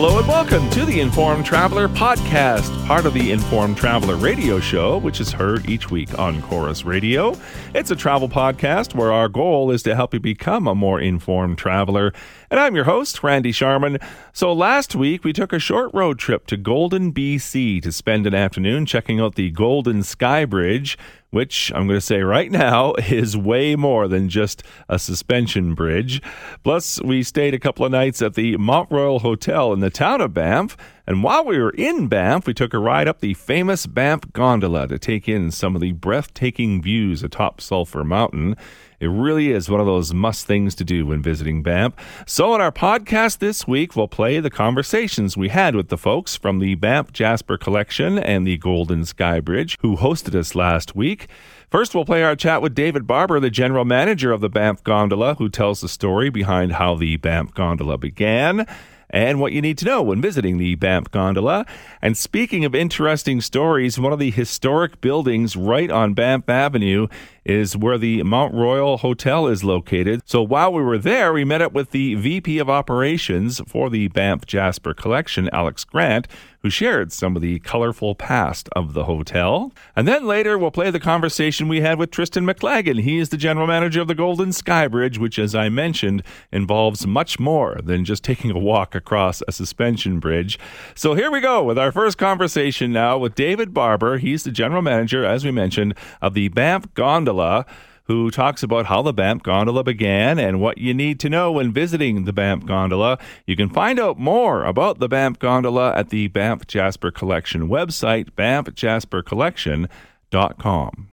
hello, and welcome to the Informed Traveler podcast, part of the Informed Traveler radio show, which is heard each week on Corus Radio. It's a travel podcast where our goal is to help you become a more informed traveler. And I'm your host, Randy Sharman. So last week, we took a short road trip to Golden, BC to spend an afternoon checking out the Golden Skybridge which I'm going to say right now is way more than just a suspension bridge. Plus, we stayed a couple of nights at the Mount Royal Hotel in the town of Banff. And while we were in Banff, we took a ride up the famous Banff Gondola to take in some of the breathtaking views atop Sulphur Mountain. It really is one of those must things to do when visiting Banff. So, in our podcast this week, we'll play the conversations we had with the folks from the Banff Jasper Collection and the Golden Skybridge who hosted us last week. First, we'll play our chat with David Barbour, the general manager of the Banff Gondola, who tells the story behind how the Banff Gondola began and what you need to know when visiting the Banff Gondola. And speaking of interesting stories, one of the historic buildings right on Banff Avenue is where the Mount Royal Hotel is located. So while we were there, we met up with the VP of Operations for the Banff Jasper Collection, Alex Grant, who shared some of the colorful past of the hotel. And then later, we'll play the conversation we had with Tristan McLagan. He is the general manager of the Golden Skybridge, which, as I mentioned, involves much more than just taking a walk across a suspension bridge. So here we go with our first conversation now with David Barbour. He's the general manager, as we mentioned, of the Banff Gondola Gondola, who talks about how the Banff Gondola began and what you need to know when visiting the Banff Gondola. You can find out more about the Banff Gondola at the Banff Jasper Collection website, banffjaspercollection.com.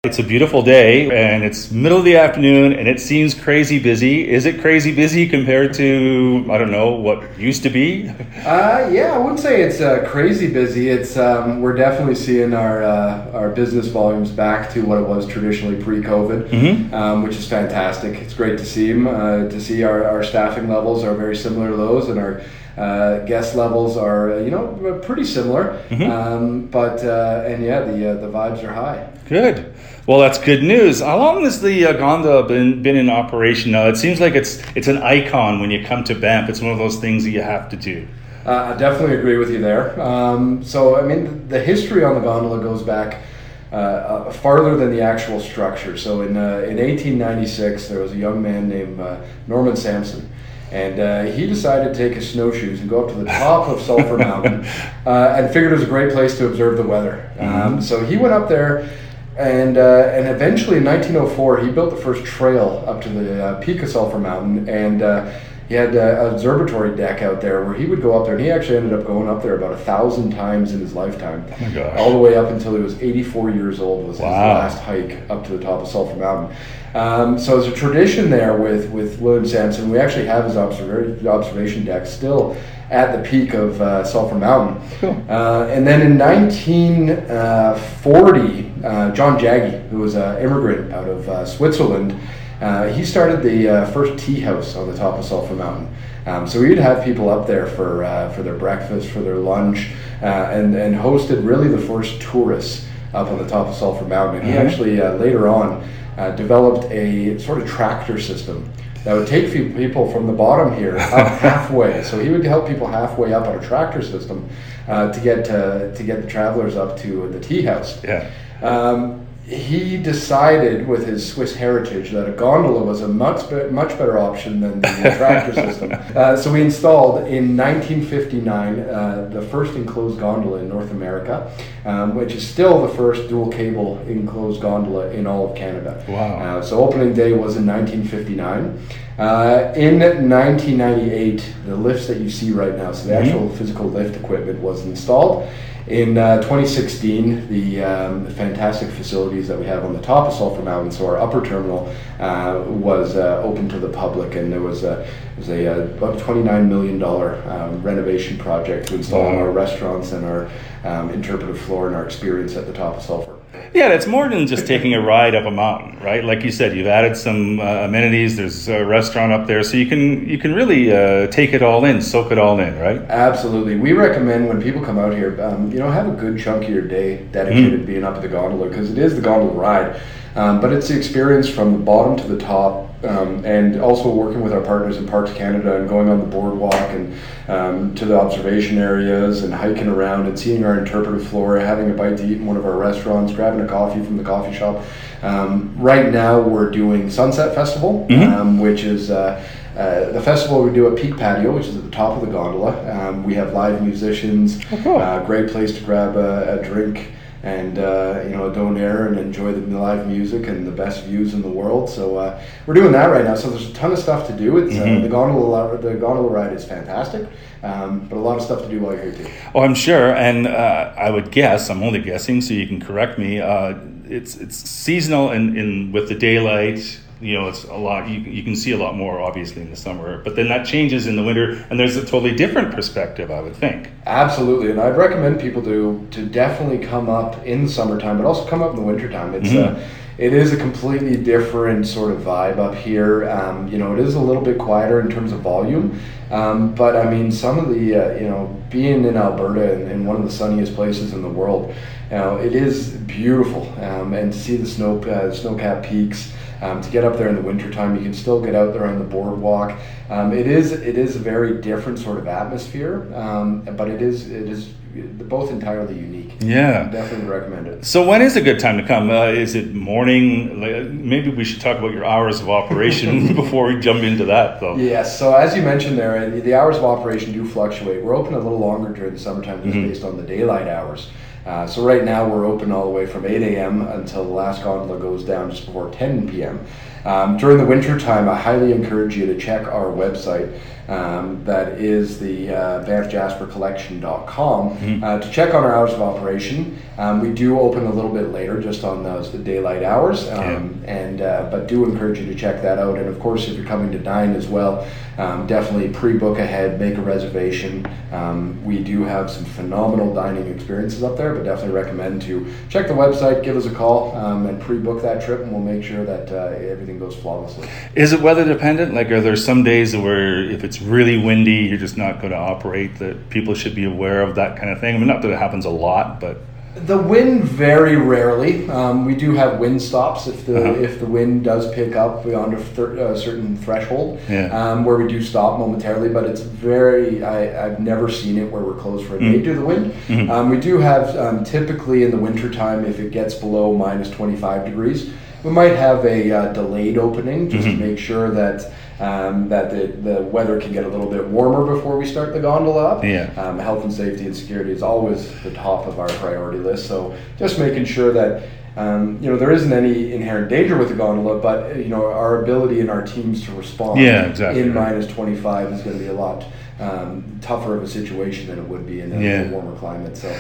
It's a beautiful day and it's middle of the afternoon and it seems crazy busy. Is it crazy busy compared to, I don't know, what used to be? Uh, yeah, I wouldn't say it's uh, crazy busy. It's um, We're definitely seeing our, uh, our business volumes back to what it was traditionally pre COVID, mm-hmm. um, which is fantastic. It's great to see them, uh, to see our, our staffing levels are very similar to those and our uh, guest levels are, you know, pretty similar. Mm-hmm. Um, but, uh, and yeah, the, the vibes are high. Good. Well, that's good news. How long has the uh, gondola been been in operation now? It seems like it's it's an icon when you come to Banff. It's one of those things that you have to do. Uh, I definitely agree with you there. Um, so, I mean, the history on the gondola goes back uh, uh farther than the actual structure. So, in uh, in 1896, there was a young man named uh, Norman Sanson. And uh, he decided to take his snowshoes and go up to the top of Sulphur Mountain uh, and figured it was a great place to observe the weather. Mm-hmm. Um, so he went up there and uh, and eventually in 1904 he built the first trail up to the uh, peak of Sulphur Mountain, and uh, he had uh, an observatory deck out there where he would go up there, and he actually ended up going up there about a thousand times in his lifetime, oh all the way up until he was 84 years old was wow. his last hike up to the top of Sulphur Mountain. Um, so there's a tradition there with with William Sanson. We actually have his observation deck still at the peak of uh, Sulphur Mountain. Cool. Uh, and then in 1940, uh, John Jaggi, who was an immigrant out of uh, Switzerland, uh, he started the uh, first tea house on the top of Sulphur Mountain. Um, so we'd have people up there for for their breakfast, for their lunch, and and hosted really the first tourists up on the top of Sulphur Mountain. And he mm-hmm. actually later on developed a sort of tractor system that would take people from the bottom here up halfway. So he would help people halfway up on a tractor system uh, to get to, to get the travelers up to the tea house. Yeah. Um, he decided with his Swiss heritage that a gondola was a much be- much better option than the tractor system. Uh, so we installed in 1959 uh, the first enclosed gondola in North America, um, which is still the first dual cable enclosed gondola in all of Canada. Wow! Uh, so opening day was in 1959. Uh, in 1998, the lifts that you see right now, so the mm-hmm. actual physical lift equipment was installed. In uh, 2016, the um, fantastic facilities that we have on the top of Sulphur Mountain, so our upper terminal, uh, was uh, open to the public, and there was a, was a uh, about $29 million um, renovation project to install wow. our restaurants and our um, interpretive floor and our experience at the top of Sulphur. Yeah, it's more than just taking a ride up a mountain, right? Like you said, you've added some uh, amenities. There's a restaurant up there, so you can you can really uh, take it all in, soak it all in, right? Absolutely. We recommend when people come out here, um, you know, have a good chunk of your day dedicated mm. to being up at the gondola because it is the gondola ride, um, but it's the experience from the bottom to the top Um, and also working with our partners in Parks Canada and going on the boardwalk and um, to the observation areas and hiking around and seeing our interpretive flora, having a bite to eat in one of our restaurants, grabbing a coffee from the coffee shop. Um, right now, we're doing Sunset Festival, um, which is uh, uh, the festival we do at Peak Patio, which is at the top of the gondola. Um, we have live musicians, uh, great place to grab a, a drink and uh, you know a donair and enjoy the live music and the best views in the world. So uh, we're doing that right now. So there's a ton of stuff to do. It's uh, the gondola the gondola ride is fantastic, um, but a lot of stuff to do while you're here too. Oh, I'm sure, and uh, I would guess. I'm only guessing, so you can correct me. Uh, it's it's seasonal, and in, in with the daylight. You know, it's a lot. You, you can see a lot more, obviously, in the summer. But then that changes in the winter, and there's a totally different perspective. I would think. Absolutely, and I'd recommend people to to definitely come up in the summertime, but also come up in the wintertime. It's uh, it is a completely different sort of vibe up here. Um, you know, it is a little bit quieter in terms of volume, um, but I mean, some of the uh, you know being in Alberta and, and one of the sunniest places in the world, you know, it is beautiful, um, and to see the snow uh, snow-capped peaks. Um, to get up there in the wintertime, you can still get out there on the boardwalk. Um, it is it is a very different sort of atmosphere, um, but it is it is both entirely unique. Yeah. Definitely recommend it. So when is a good time to come? Uh, is it morning? Maybe we should talk about your hours of operation before we jump into that, though. Yes, so as you mentioned there, the, the hours of operation do fluctuate. We're open a little longer during the summertime just based on the daylight hours. Uh, so right now we're open all the way from 8 a.m. until the last gondola goes down just before 10 p.m. Um, during the winter time, I highly encourage you to check our website. Um, that is the uh, banffjaspercollection.com uh, to check on our hours of operation. Um, we do open a little bit later, just on those the daylight hours, um, and uh, but do encourage you to check that out. And of course, if you're coming to dine as well, um, definitely pre-book ahead, make a reservation. Um, we do have some phenomenal dining experiences up there, but definitely recommend to check the website, give us a call, um, and pre-book that trip, and we'll make sure that uh, everything goes flawlessly. Is it weather dependent? Like, are there some days where if it's really windy, you're just not going to operate? That people should be aware of that kind of thing. I mean, not that it happens a lot, but The wind very rarely. Um, we do have wind stops if the Uh-huh. if the wind does pick up beyond a thir- uh, certain threshold, Yeah. um, where we do stop momentarily. But it's very I, I've never seen it where we're closed for a Mm. day due to the wind. Mm-hmm. Um, we do have um, typically in the wintertime if it gets below minus twenty five degrees, we might have a uh, delayed opening just Mm-hmm. to make sure that. Um, that the, the weather can get a little bit warmer before we start the gondola up. Yeah. Um, health and safety and security is always the top of our priority list. So just making sure that um, you know there isn't any inherent danger with the gondola, but you know our ability and our teams to respond Yeah, exactly in right. minus 25 is going to be a lot um, tougher of a situation than it would be in a, Yeah. warmer climate. So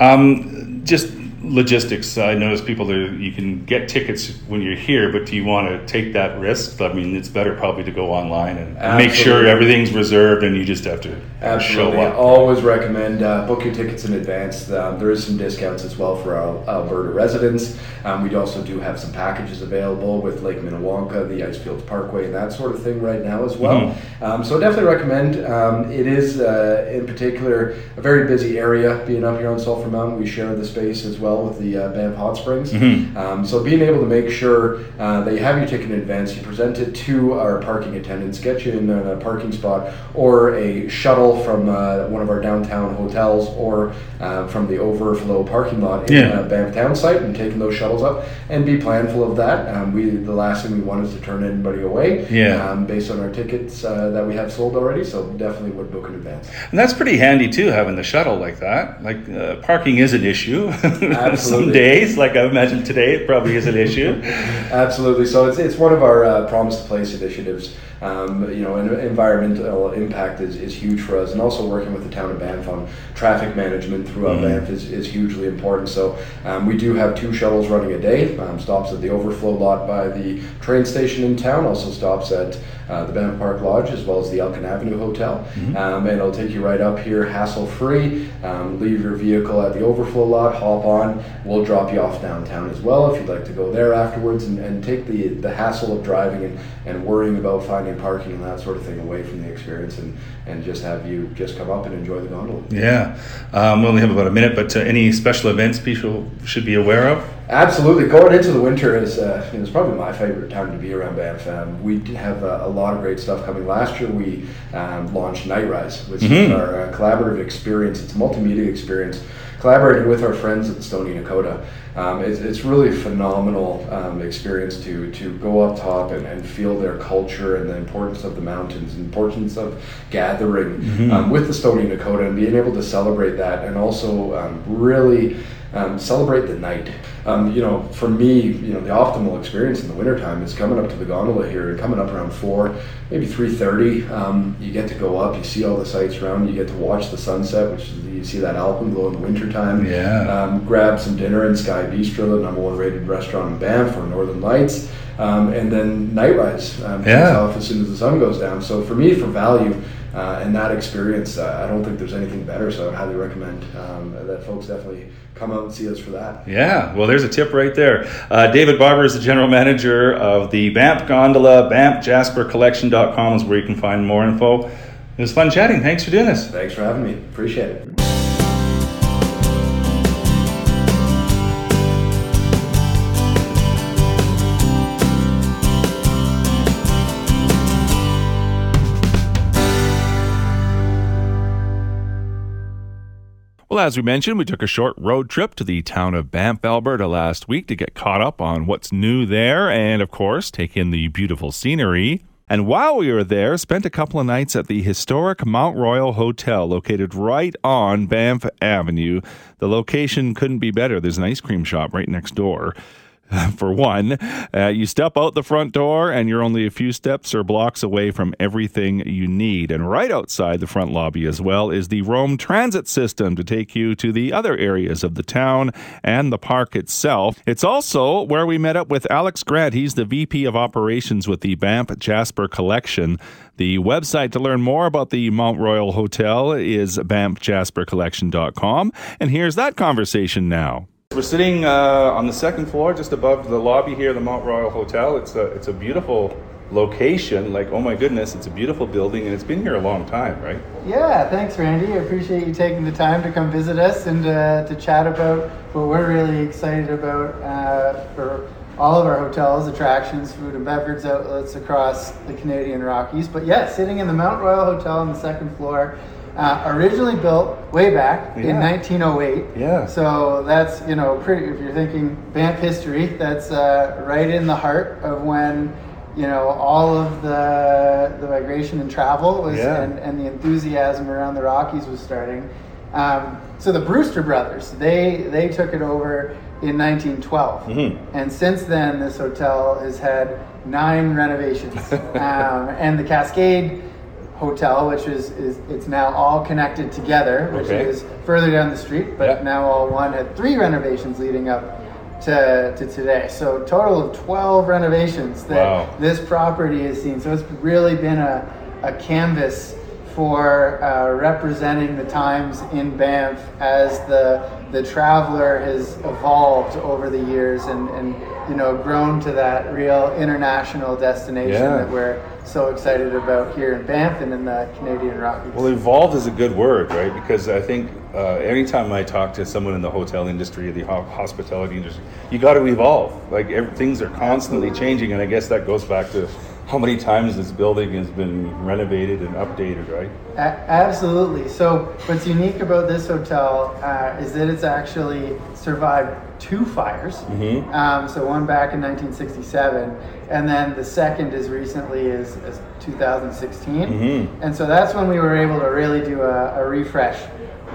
Um, just logistics. I notice people are you can get tickets when you're here, but do you want to take that risk? I mean, it's better probably to go online and make sure everything's reserved, and you just have to Absolutely. show I always recommend uh, book your tickets in advance. Um, there is some discounts as well for our Alberta residents. Um, we also do have some packages available with Lake Minnewanka, the Icefields Parkway, and that sort of thing right now as well. Mm-hmm. Um, so definitely recommend. Um, it is, uh, in particular, a very busy area. Being up here on Sulphur Mountain, we share the space as well with the uh, Banff Hot Springs. Mm-hmm. Um, so being able to make sure uh, that you have your ticket in advance, you present it to our parking attendants, get you in a parking spot or a shuttle from uh, one of our downtown hotels or uh, from the overflow parking lot in Yeah. uh, Banff Town site and taking those shuttles up and be planful of that. Um, we the last thing we want is to turn anybody away Yeah. um, based on our tickets uh, that we have sold already. So definitely would book in advance. And that's pretty handy too, having the shuttle like that. Like uh, parking is an issue. Some days, like I imagine today, it probably is an issue. Absolutely. So it's, it's one of our uh, Promise to Place initiatives. Um, you know, en- environmental impact is, is huge for us, and also working with the town of Banff on traffic management throughout Banff is, is hugely important. So um, we do have two shuttles running a day. Um, stops at the overflow lot by the train station in town. Also stops at uh, the Banff Park Lodge as well as the Elk + Avenue Hotel, um, and it'll take you right up here, hassle free. Um, leave your vehicle at the overflow lot, hop on. We'll drop you off downtown as well if you'd like to go there afterwards and, and take the, the hassle of driving and, and worrying about finding parking and that sort of thing away from the experience and, and just have you just come up and enjoy the gondola. Yeah, um, we only have about a minute, but uh, any special events people should be aware of? Absolutely, going into the winter is uh, it's probably my favorite time to be around Banff. Um, we have uh, a lot of great stuff coming. Last year we um, launched Nightrise, which mm-hmm. is our uh, collaborative experience. It's a multimedia experience, collaborating with our friends at Stoney Nakoda. Um, it's, it's really a phenomenal um, experience to to go up top and, and feel their culture and the importance of the mountains, the importance of gathering mm-hmm. um, with the Stoney Nakoda and being able to celebrate that, and also um, really um, celebrate the night. Um, you know, for me, you know, the optimal experience in the wintertime is coming up to the gondola here and coming up around four, maybe three thirty. Um, you get to go up, you see all the sights around, you get to watch the sunset, which is, you see that alpenglow in the wintertime. Yeah. Um, grab some dinner in Sky Bistro, the number one rated restaurant in Banff for Northern Lights. Um, and then Nightrise um, yeah. off as soon as the sun goes down. So for me, for value, uh, and that experience, uh, I don't think there's anything better. So I would highly recommend um, that folks definitely come out and see us for that. Yeah, well, there's a tip right there. Uh, David Barbour is the general manager of the Banff Gondola. BanffJasperCollection.com is where you can find more info. It was fun chatting. Thanks for doing this. Thanks for having me. Appreciate it. Well, as we mentioned, we took a short road trip to the town of Banff, Alberta last week to get caught up on what's new there and, of course, take in the beautiful scenery. And while we were there, spent a couple of nights at the historic Mount Royal Hotel located right on Banff Avenue. The location couldn't be better. There's an ice cream shop right next door. for one. Uh, you step out the front door and you're only a few steps or blocks away from everything you need. And right outside the front lobby as well is the Roam Transit System to take you to the other areas of the town and the park itself. It's also where we met up with Alex Grant. He's the VP of Operations with the Banff Jasper Collection. The website to learn more about the Mount Royal Hotel is banffjaspercollection.com. And here's that conversation now. We're sitting uh, on the second floor, just above the lobby here, the Mount Royal Hotel. It's a it's a beautiful location. Like, oh my goodness, it's a beautiful building, and it's been here a long time, right? Yeah, thanks, Randy. I appreciate you taking the time to come visit us and uh, to chat about what we're really excited about uh, for all of our hotels, attractions, food and beverage outlets across the Canadian Rockies. But yeah, sitting in the Mount Royal Hotel on the second floor uh, originally built way back yeah. in 1908. Yeah. So that's you know pretty. If you're thinking Banff history, that's uh, right in the heart of when you know all of the the migration and travel was yeah. and, and the enthusiasm around the Rockies was starting. Um, so the Brewster brothers, they they took it over in 1912, mm-hmm. and since then this hotel has had nine renovations, um, and the Cascade hotel, which is, is it's now all connected together, which okay. is further down the street, but yep. now all one had three renovations leading up to, to today. So total of 12 renovations that wow. this property has seen. So it's really been a, a canvas for uh, representing the times in Banff as the the traveler has evolved over the years and, and you know grown to that real international destination yeah. that we're so excited about here in Banff and in the Canadian Rockies. Well, evolved is a good word, right? Because I think uh, anytime I talk to someone in the hotel industry, the hospitality industry, you got to evolve. Like things are constantly Absolutely. changing, and I guess that goes back to how many times this building has been renovated and updated, right? A- absolutely. So, what's unique about this hotel uh, is that it's actually survived two fires. Mm-hmm. Um, so, one back in 1967, and then the second as recently as, as 2016. Mm-hmm. And so, that's when we were able to really do a, a refresh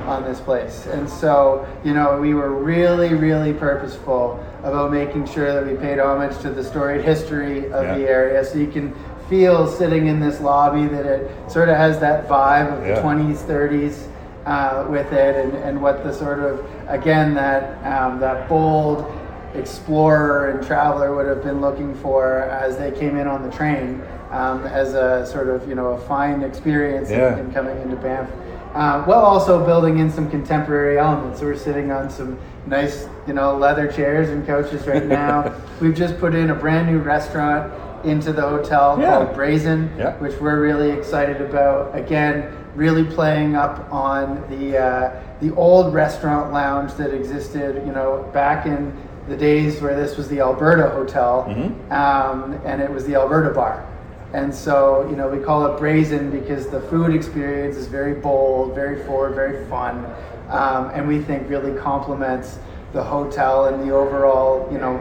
on this place. And so, you know, we were really, really purposeful about making sure that we paid homage to the storied history of yeah. the area. So you can feel sitting in this lobby that it sort of has that vibe of yeah. the 20s, 30s. Uh, with it, and, and what the sort of again that um, that bold explorer and traveler would have been looking for as they came in on the train um, as a sort of you know a fine experience yeah. in, in coming into Banff uh, while also building in some contemporary elements. So we're sitting on some nice you know, leather chairs and couches right now. We've just put in a brand new restaurant into the hotel Yeah. called Brazen, Yeah. which we're really excited about. Again, really playing up on the uh, the old restaurant lounge that existed, you know, back in the days where this was the Alberta Hotel, Mm-hmm. um, and it was the Alberta Bar. And so, you know, we call it brazen because the food experience is very bold, very forward, very fun, um, and we think really complements the hotel and the overall, you know,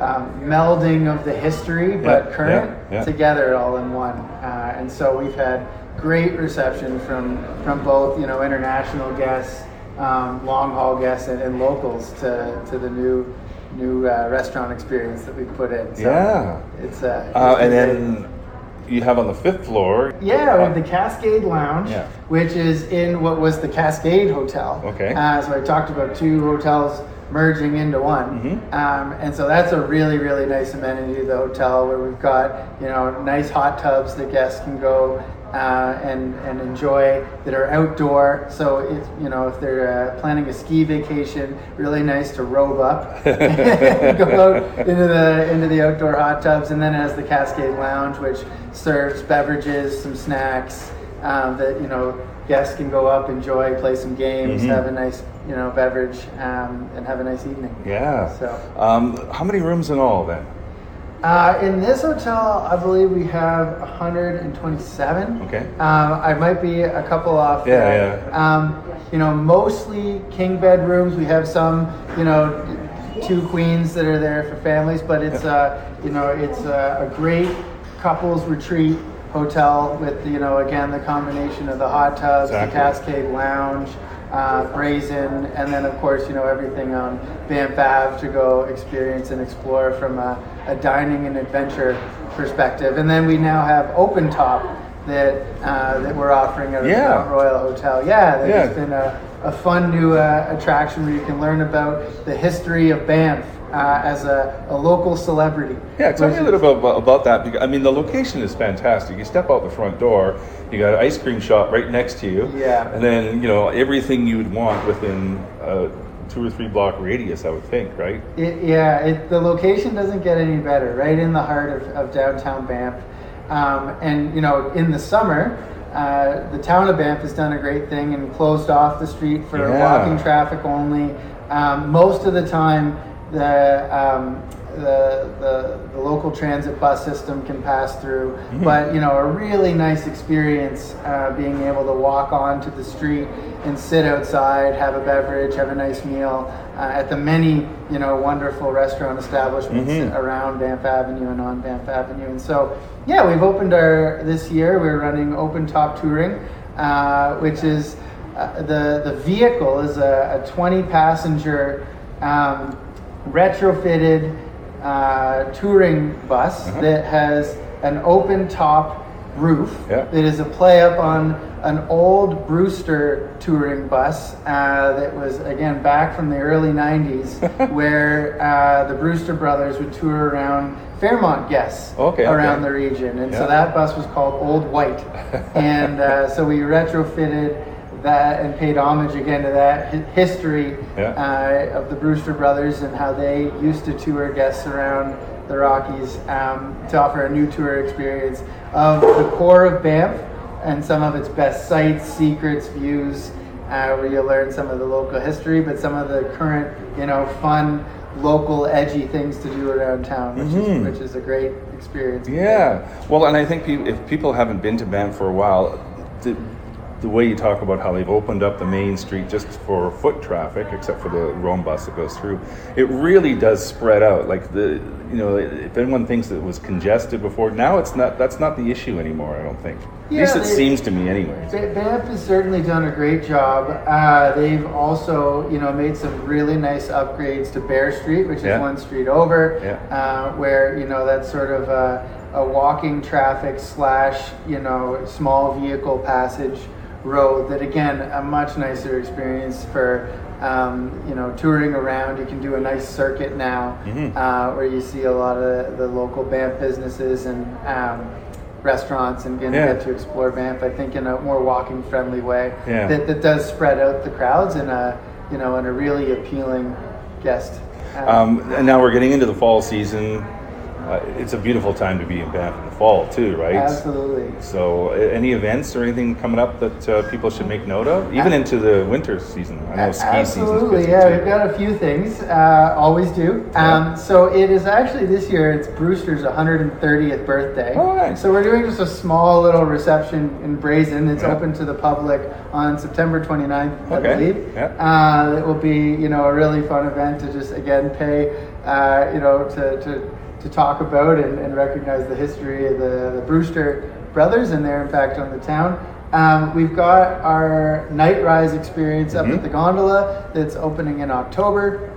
um, melding of the history but Yeah, current yeah, yeah. together all in one. Uh, and so we've had great reception from from both, you know, international guests, um, long haul guests, and, and locals to, to the new new uh, restaurant experience that we've put in. So Yeah. it's uh, Uh, and great. then you have on the fifth floor. Yeah, we have the Cascade Lounge, Yeah. which is in what was the Cascade Hotel. Okay. Uh, so I talked about two hotels merging into one, Mhm. um, and so that's a really really nice amenity to the hotel where we've got you know nice hot tubs that guests can go. Uh, and and enjoy that are outdoor. So if you know if they're uh, planning a ski vacation, really nice to robe up, go out into the into the outdoor hot tubs, and then it has the Cascade Lounge, which serves beverages, some snacks um, that you know guests can go up, enjoy, play some games, Mhm. have a nice you know beverage, um, and have a nice evening. Yeah. So. Um, how many rooms in all then? Uh, in this hotel, I believe we have 127. Okay. Um, I might be a couple off. Yeah, there. Um, you know, mostly king bedrooms. We have some, you know, two queens that are there for families, but it's uh, you know, it's a, a great couples retreat hotel with you know again the combination of the hot tubs, Exactly. the Cascade Lounge. Uh, brazen, and then of course you know everything on Banff Ave to go experience and explore from a, a dining and adventure perspective. And then we now have Open Top that uh, that we're offering at Yeah. Mount Royal Hotel. Yeah, that's Yeah. been a, a fun new uh, attraction where you can learn about the history of Banff uh, as a, a local celebrity. Yeah, tell me a little bit about, about that. Because, I mean, the location is fantastic. You step out the front door, you got an ice cream shop right next to you. Yeah. And then, you know, everything you would want within a two or three block radius, I would think, right? It, yeah, it, the location doesn't get any better. Right in the heart of, of downtown Banff, um, and you know, in the summer, uh, the town of Banff has done a great thing and closed off the street for Yeah. walking traffic only. Um, most of the time, the, um, the the the local transit bus system can pass through, but you know, a really nice experience uh, being able to walk onto the street and sit outside, have a beverage, have a nice meal uh, at the many you know wonderful restaurant establishments Mhm. around Banff Avenue and on Banff Avenue. And so, yeah, we've opened our this year. We're running open top touring, uh, which is uh, the the vehicle is a, a 20 passenger um, retrofitted uh, touring bus Uh-huh. that has an open top roof. Yeah. It is a play up on an old Brewster touring bus uh, that was again back from the early '90s, where uh, the Brewster brothers would tour around Fairmont guests Okay, around okay. the region, and Yeah. so that bus was called Old White, and uh, so we retrofitted that and paid homage again to that history Yeah. uh, of the Brewster brothers and how they used to tour guests around the Rockies um, to offer a new tour experience of the core of Banff and some of its best sights, secrets, views, uh, where you learn some of the local history, but some of the current, you know, fun, local, edgy things to do around town, which Mhm. is which is a great experience. Yeah. Well, and I think pe- if people haven't been to Banff for a while, the, the way you talk about how they've opened up the main street just for foot traffic, except for the Roam bus that goes through, it really does spread out. Like the, you know, if anyone thinks that it was congested before, now it's not. That's not the issue anymore. I don't think. At least it they- seems to me, anyway. Ba- Banff has certainly done a great job. Uh, they've also, you know, made some really nice upgrades to Bear Street, which is Yeah. one street over, Yeah. uh, where you know that's sort of a, a walking traffic slash, you know, small vehicle passage road. That again, a much nicer experience for. Um, you know, touring around, you can do a nice circuit now, Mhm. uh, where you see a lot of the local Banff businesses and um, restaurants, and Yeah. get to explore Banff. I think in a more walking friendly way Yeah. that, that does spread out the crowds in a you know in a really appealing guest Um, and now we're getting into the fall season. Uh, it's a beautiful time to be in Banff in the fall too, right? Absolutely. So, any events or anything coming up that uh, people should make note of, even into the winter season? I know ski season's Absolutely, yeah. We've got a few things. Uh, always do. Um, so it is actually this year. It's Brewster's 130th birthday. Oh, nice. So we're doing just a small little reception in Brazen. It's Yeah. open to the public on September 29th, I Okay, believe. yeah. Uh, it will be you know a really fun event to just again pay uh, you know to, to, to talk about and, and recognize the history of the, the Brewster brothers and their impact on the town. Um, we've got our Nightrise experience up Mm-hmm. at the gondola that's opening in October.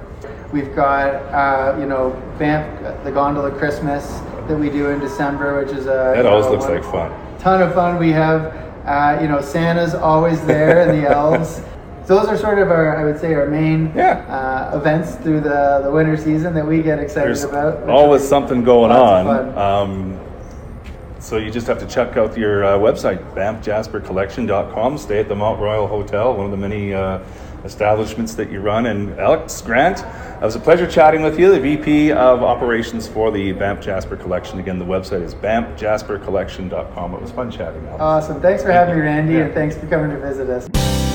We've got uh, you know Banff the gondola Christmas that we do in December, which is a That always know, looks like fun. ton of fun. We have, uh, you know, Santa's always there and the elves. Those are sort of our, I would say, our main Yeah. uh, events through the, the winter season that we get excited There's about. always something going on. Um, so you just have to check out your uh, website, banffjaspercollection.com. Stay at the Mount Royal Hotel, one of the many uh, establishments that you run. And Alex Grant, it was a pleasure chatting with you, the VP of Operations for the Banff Jasper Collection. Again, the website is banffjaspercollection.com. It was fun chatting, Alex. Awesome. Thanks for having me, Randy, Yeah. and thanks for coming to visit us.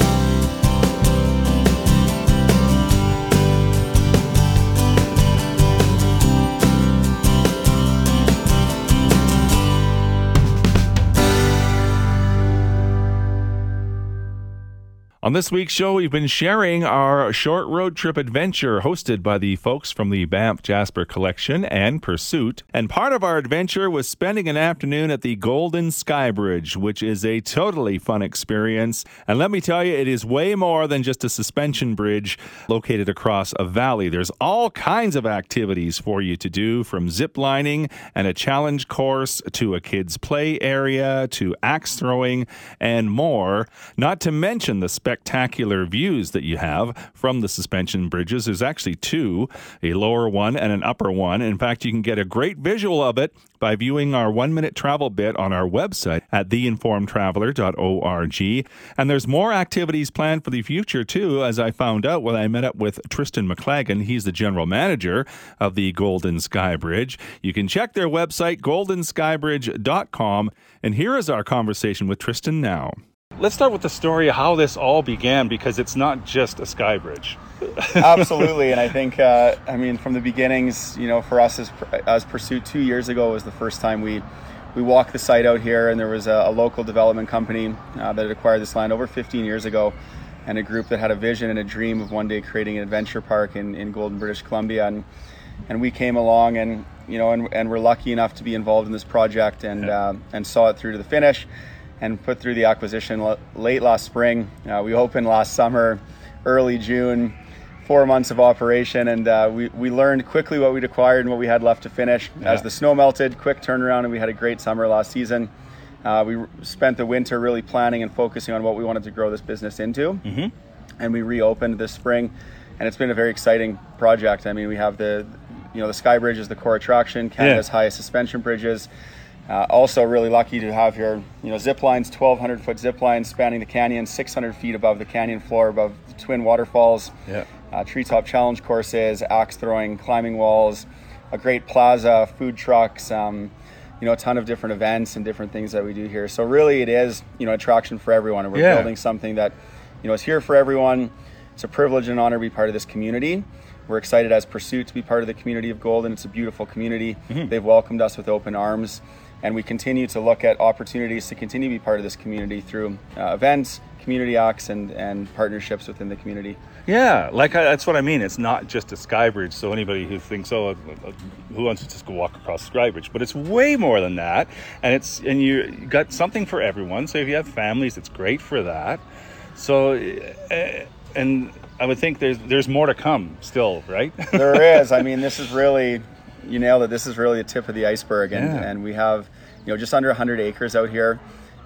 On this week's show, we've been sharing our short road trip adventure hosted by the folks from the Banff Jasper Collection and Pursuit. And part of our adventure was spending an afternoon at the Golden Skybridge, which is a totally fun experience. And let me tell you, it is way more than just a suspension bridge located across a valley. There's all kinds of activities for you to do from zip lining and a challenge course to a kids' play area to axe throwing and more. Not to mention the spectacular views that you have from the suspension bridges. There's actually two a lower one and an upper one. In fact, you can get a great visual of it by viewing our one minute travel bit on our website at theinformedtraveler.org. And there's more activities planned for the future, too, as I found out when I met up with Tristan McLagan. He's the general manager of the Golden Skybridge. You can check their website, goldenskybridge.com. And here is our conversation with Tristan now. Let's start with the story of how this all began because it's not just a sky bridge. Absolutely, and I think uh, I mean from the beginnings, you know, for us as as Pursuit two years ago was the first time we we walked the site out here, and there was a, a local development company uh, that had acquired this land over 15 years ago, and a group that had a vision and a dream of one day creating an adventure park in, in Golden, British Columbia, and and we came along and you know and, and we're lucky enough to be involved in this project and uh, and saw it through to the finish and put through the acquisition l- late last spring. Uh, we opened last summer, early June, four months of operation, and uh, we, we learned quickly what we'd acquired and what we had left to finish. As the snow melted, quick turnaround, and we had a great summer last season. Uh, we spent the winter really planning and focusing on what we wanted to grow this business into, mm-hmm. and we reopened this spring, and it's been a very exciting project. I mean, we have the you know the Skybridge is the core attraction, Canada's highest suspension bridges. Uh, also, really lucky to have here, you know, zip lines, 1,200 foot zip lines spanning the canyon, 600 feet above the canyon floor, above the twin waterfalls. Yeah. Uh, treetop challenge courses, axe throwing, climbing walls, a great plaza, food trucks, um, you know, a ton of different events and different things that we do here. So really, it is, you know, attraction for everyone, and we're Yeah. building something that, you know, is here for everyone. It's a privilege and honor to be part of this community. We're excited as Pursuit to be part of the community of Golden. It's a beautiful community. They've welcomed us with open arms, and we continue to look at opportunities to continue to be part of this community through uh, events, community acts, and, and partnerships within the community. Yeah, like I, that's what I mean. It's not just a sky bridge. So anybody who thinks, oh, uh, uh, who wants to just go walk across the sky bridge? But it's way more than that, and it's and you got something for everyone. So if you have families, it's great for that. So, uh, and I would think there's there's more to come still, right? there is. I mean, this is really, you nailed it. This is really the tip of the iceberg, and, Yeah. and we have, you know, just under 100 acres out here.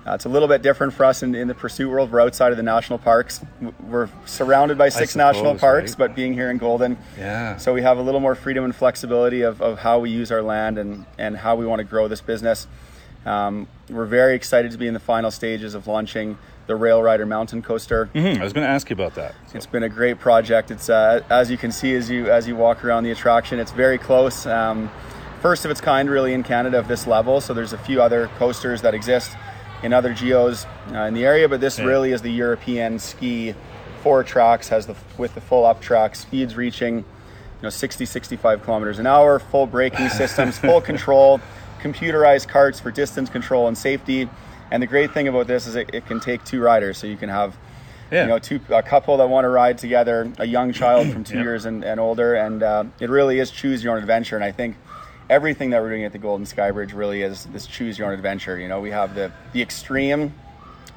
Uh, it's a little bit different for us in, in the pursuit world. We're outside of the national parks. We're surrounded by six national parks, right? but being here in Golden, Yeah. So we have a little more freedom and flexibility of, of how we use our land and, and how we want to grow this business. Um, we're very excited to be in the final stages of launching the Rail Rider mountain coaster. Mm-hmm. I was going to ask you about that. So. It's been a great project. It's uh, as you can see as you as you walk around the attraction. It's very close. Um, first of its kind, really, in Canada of this level. So there's a few other coasters that exist in other geos uh, in the area, but this yeah. really is the European ski four tracks. Has the with the full up track, speeds reaching you know 60 65 kilometers an hour full braking systems full control computerized carts for distance control and safety and the great thing about this is it, it can take two riders, so you can have yeah. you know two a couple that want to ride together, a young child from two yep. years and, and older, and uh, it really is choose your own adventure. And I think everything that we're doing at the Golden Skybridge really is this choose your own adventure. You know, we have the the extreme,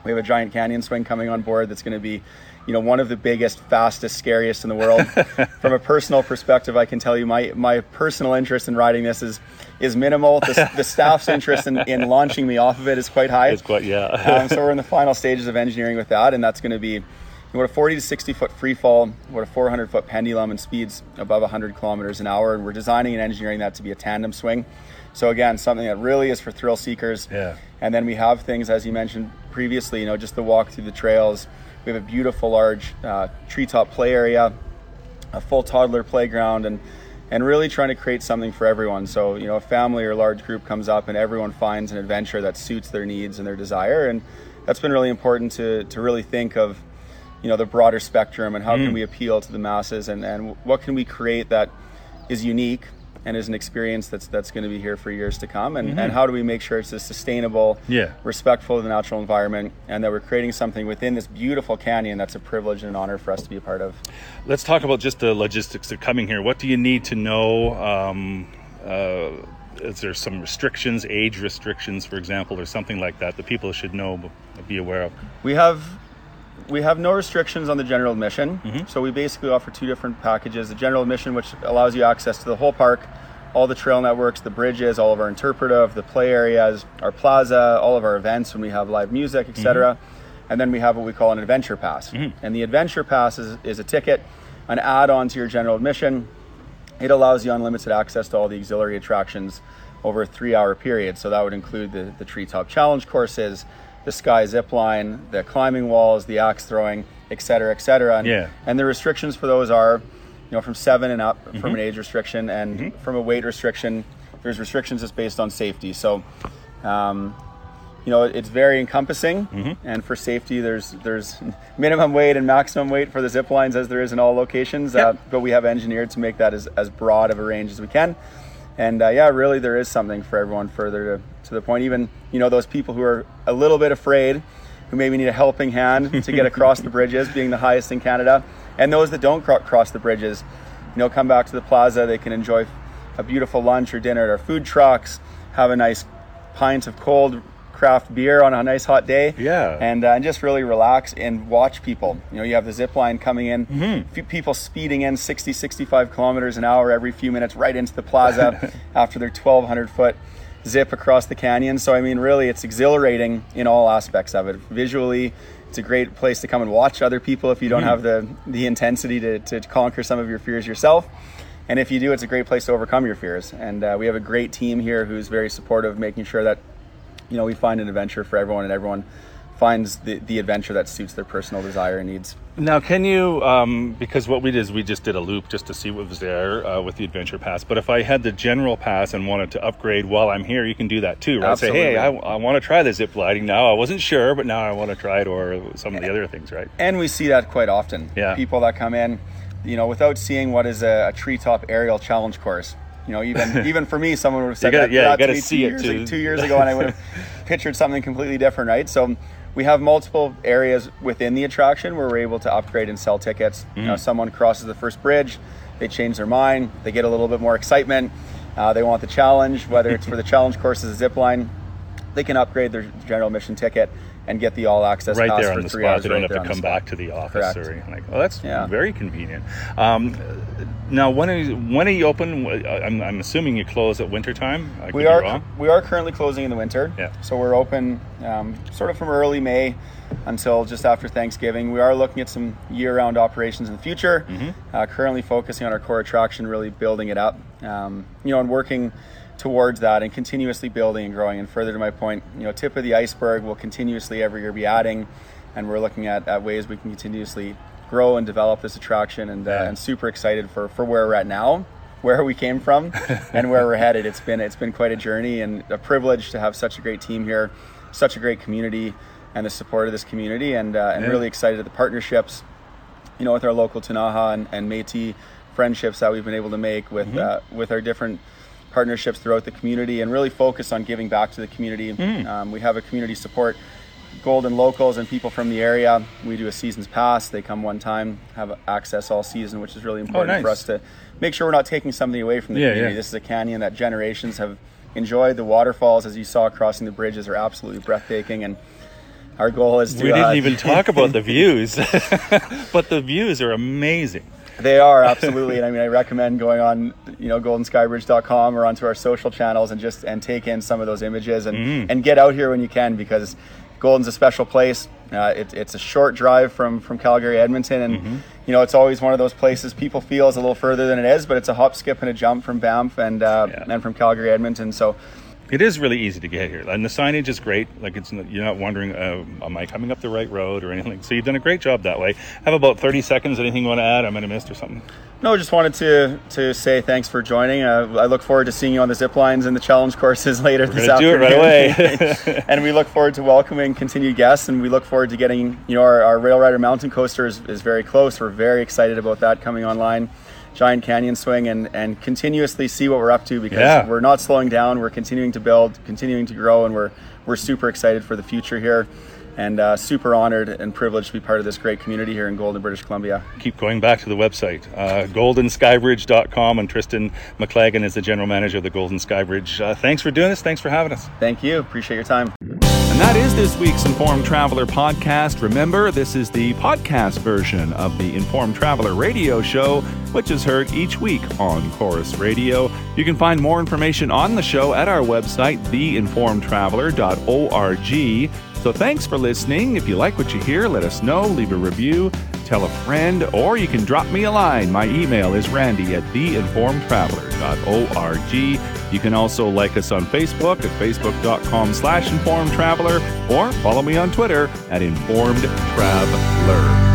we have a giant canyon swing coming on board that's going to be you know one of the biggest fastest scariest in the world. From a personal perspective i can tell you my my personal interest in riding this is is minimal. The, the staff's interest in, in launching me off of it is quite high. It's quite yeah. Um, so we're in the final stages of engineering with that and that's going to be what a 40 to 60 foot free fall what a 400 foot pendulum and speeds above 100 kilometers an hour and we're designing and engineering that to be a tandem swing. So again something that really is for thrill seekers. Yeah. And then we have things as you mentioned previously you know just the walk through the trails we have a beautiful large uh, treetop play area, a full toddler playground, and and really trying to create something for everyone. So you know, a family or large group comes up, and everyone finds an adventure that suits their needs and their desire, and that's been really important to to really think of you know the broader spectrum and how mm. can we appeal to the masses and and what can we create that is unique and is an experience that's that's going to be here for years to come and, mm-hmm. and how do we make sure it's a sustainable yeah. respectful of the natural environment and that we're creating something within this beautiful canyon that's a privilege and an honor for us to be a part of let's talk about just the logistics of coming here what do you need to know um, uh, is there some restrictions age restrictions for example or something like that that people should know be aware of we have we have no restrictions on the general admission. Mm-hmm. So we basically offer two different packages: the general admission, which allows you access to the whole park, all the trail networks, the bridges, all of our interpretive, the play areas, our plaza, all of our events when we have live music, etc. Mm-hmm. And then we have what we call an adventure pass. Mm-hmm. And the adventure pass is, is a ticket, an add-on to your general admission. It allows you unlimited access to all the auxiliary attractions over a three-hour period. So that would include the, the treetop challenge courses, the sky zip line, the climbing walls, the axe throwing, et cetera, et cetera. And, yeah. and the restrictions for those are, you know, from seven and up mm-hmm. from an age restriction, and mm-hmm. from a weight restriction, there's restrictions just based on safety. So, um, you know, it's very encompassing, mm-hmm. and for safety, there's there's minimum weight and maximum weight for the zip lines as there is in all locations. Yep. Uh, but we have engineered to make that as, as broad of a range as we can and uh, yeah, really, there is something for everyone further to, to the point. Even you know those people who are a little bit afraid, who maybe need a helping hand to get across the bridges, being the highest in Canada, and those that don't cross the bridges, you know, come back to the plaza. They can enjoy a beautiful lunch or dinner at our food trucks, have a nice pint of cold craft beer on a nice hot day. Yeah. And, uh, and just really relax and watch people. You know, you have the zip line coming in, mm-hmm. people speeding in 60, 65 kilometers an hour every few minutes right into the plaza after their 1,200 foot zip across the canyon. So, I mean, really, it's exhilarating in all aspects of it. Visually, it's a great place to come and watch other people if you don't mm-hmm. have the, the intensity to, to conquer some of your fears yourself. And if you do, it's a great place to overcome your fears. And uh, we have a great team here who's very supportive, making sure that you know, we find an adventure for everyone, and everyone finds the, the adventure that suits their personal desire and needs. Now, can you, um, because what we did is we just did a loop just to see what was there uh, with the adventure pass. But if I had the general pass and wanted to upgrade while I'm here, you can do that too, right? Absolutely. Say, hey, I, I want to try the zip lining now. I wasn't sure, but now I want to try it, or some of the other things, right? And we see that quite often. Yeah. People that come in, you know, without seeing what is a, a treetop aerial challenge course you know, even even for me, someone would have said gotta, that, yeah, you to see two, it years, too. Like, two years ago, and I would have pictured something completely different, right? So we have multiple areas within the attraction where we're able to upgrade and sell tickets. Mm. You know, mm. someone crosses the first bridge, they change their mind, they get a little bit more excitement, uh, they want the challenge, whether it's for the challenge course as a zip line, they can upgrade their general admission ticket and get the all access right pass there on the spot. They don't have to come back to the office Correct. or anything like. Oh, that's yeah. very convenient. Um, now, when are you, when are you open? I'm, I'm assuming you close at winter time. we are we are currently closing in the winter. Yeah. So we're open um, sort of from early May until just after Thanksgiving. We are looking at some year-round operations in the future. Mm-hmm. Uh, currently focusing on our core attraction, really building it up. Um, you know, and working towards that and continuously building and growing. And further to my point, you know, tip of the iceberg we'll continuously every year be adding and we're looking at, at ways we can continuously grow and develop this attraction and, uh, and super excited for, for where we're at now where we came from and where we're headed it's been it's been quite a journey and a privilege to have such a great team here such a great community and the support of this community and, uh, and yeah. really excited at the partnerships you know with our local Ktunaxa and, and Métis friendships that we've been able to make with mm-hmm. uh, with our different partnerships throughout the community and really focus on giving back to the community mm. um, we have a community support golden locals and people from the area. We do a season's pass. They come one time, have access all season, which is really oh, important oh, nice. for us to make sure we're not taking something away from the yeah, community. Yeah. This is a canyon that generations have enjoyed. The waterfalls, as you saw crossing the bridges, are absolutely breathtaking. And our goal is to. We didn't uh, even talk about the views, but the views are amazing. They are absolutely, and I mean, I recommend going on, you know, goldenskybridge.com or onto our social channels and just and take in some of those images and mm. and get out here when you can because Golden's a special place. Uh, it, it's a short drive from from Calgary Edmonton, and mm-hmm. you know it's always one of those places people feel is a little further than it is, but it's a hop, skip, and a jump from Banff and uh, yeah. and from Calgary Edmonton. So it is really easy to get here, and the signage is great. Like it's you're not wondering, uh, am I coming up the right road or anything? So you've done a great job that way. I have about 30 seconds. Anything you want to add? I might have missed or something. No, just wanted to to say thanks for joining. Uh, I look forward to seeing you on the zip lines and the challenge courses later We're this afternoon. Do it right away. and we look forward to welcoming continued guests, and we look forward to getting you know our, our Rail Rider Mountain Coaster is, is very close. We're very excited about that coming online. Giant Canyon Swing and, and continuously see what we're up to because yeah. we're not slowing down. We're continuing to build, continuing to grow, and we're we're super excited for the future here and uh, super honored and privileged to be part of this great community here in Golden, British Columbia. Keep going back to the website, uh, goldenskybridge.com, and Tristan McLagan is the general manager of the Golden Skybridge. Uh, thanks for doing this. Thanks for having us. Thank you. Appreciate your time. That is this week's Informed Traveler podcast. Remember, this is the podcast version of the Informed Traveler radio show, which is heard each week on Corus Radio. You can find more information on the show at our website, theinformedtraveler.org. So thanks for listening. If you like what you hear, let us know, leave a review, tell a friend, or you can drop me a line. My email is randy at theinformedtraveler.org. You can also like us on Facebook at facebook.com slash informed traveler or follow me on Twitter at informed traveler.